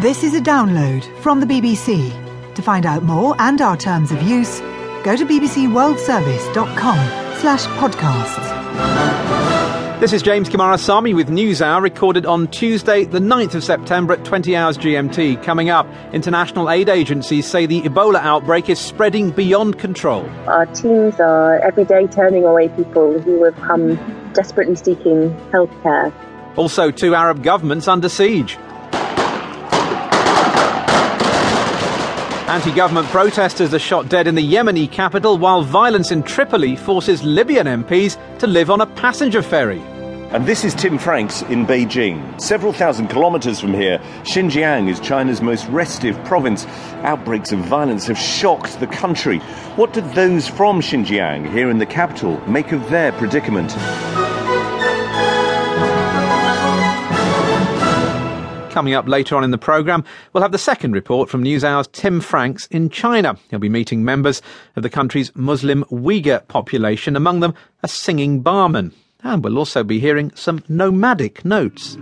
This is a download from the BBC. To find out more and our terms of use, go to bbcworldservice.com slash podcasts. This is James Coomarasamy with NewsHour recorded on Tuesday, the 9th of September at 20 hours GMT. Coming up, international aid agencies say the Ebola outbreak is spreading beyond control. Our teams are every day turning away people who have come desperately seeking healthcare. Also, two Arab governments under siege. Anti government protesters are shot dead in the Yemeni capital, while violence in Tripoli forces Libyan MPs to live on a passenger ferry. And this is Tim Franks in Beijing. Several thousand kilometers from here, Xinjiang is China's most restive province. Outbreaks of violence have shocked the country. What do those from Xinjiang here in the capital make of their predicament? Coming up later on in the programme, we'll have the second report from NewsHour's Tim Franks in China. He'll be meeting members of the country's Muslim Uyghur population, among them a singing barman. And we'll also be hearing some nomadic notes.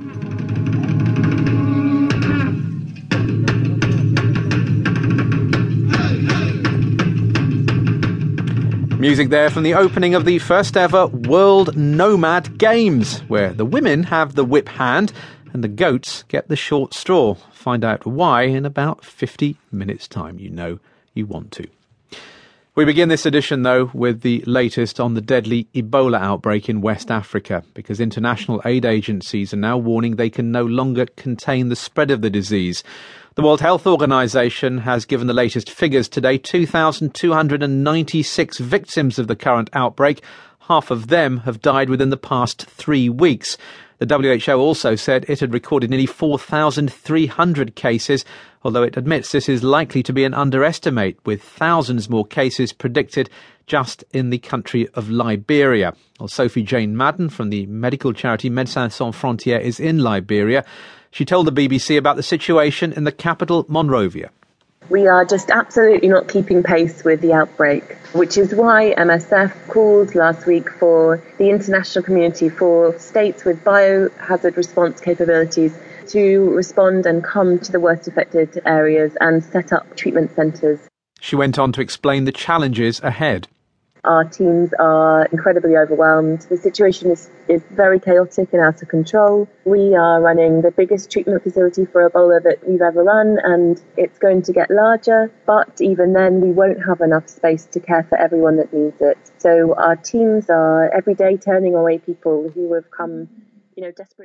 Music there from the opening of the first ever World Nomad Games, where the women have the whip hand and the goats get the short straw. Find out why in about 50 minutes' time. You know you want to. We begin this edition, though, with the latest on the deadly Ebola outbreak in West Africa, because international aid agencies are now warning they can no longer contain the spread of the disease. The World Health Organization has given the latest figures today 2,296 victims of the current outbreak. Half of them have died within the past three weeks. The WHO also said it had recorded nearly 4,300 cases, although it admits this is likely to be an underestimate, with thousands more cases predicted just in the country of Liberia. Well, Sophie Jane Madden from the medical charity Médecins Sans Frontières is in Liberia. She told the BBC about the situation in the capital, Monrovia. We are just absolutely not keeping pace with the outbreak, which is why MSF called last week for the international community, for states with biohazard response capabilities to respond and come to the worst affected areas and set up treatment centres. She went on to explain the challenges ahead. Our teams are incredibly overwhelmed. The situation is, is very chaotic and out of control. We are running the biggest treatment facility for Ebola that we've ever run, and it's going to get larger. But even then, we won't have enough space to care for everyone that needs it. So our teams are every day turning away people who have come, you know, desperate.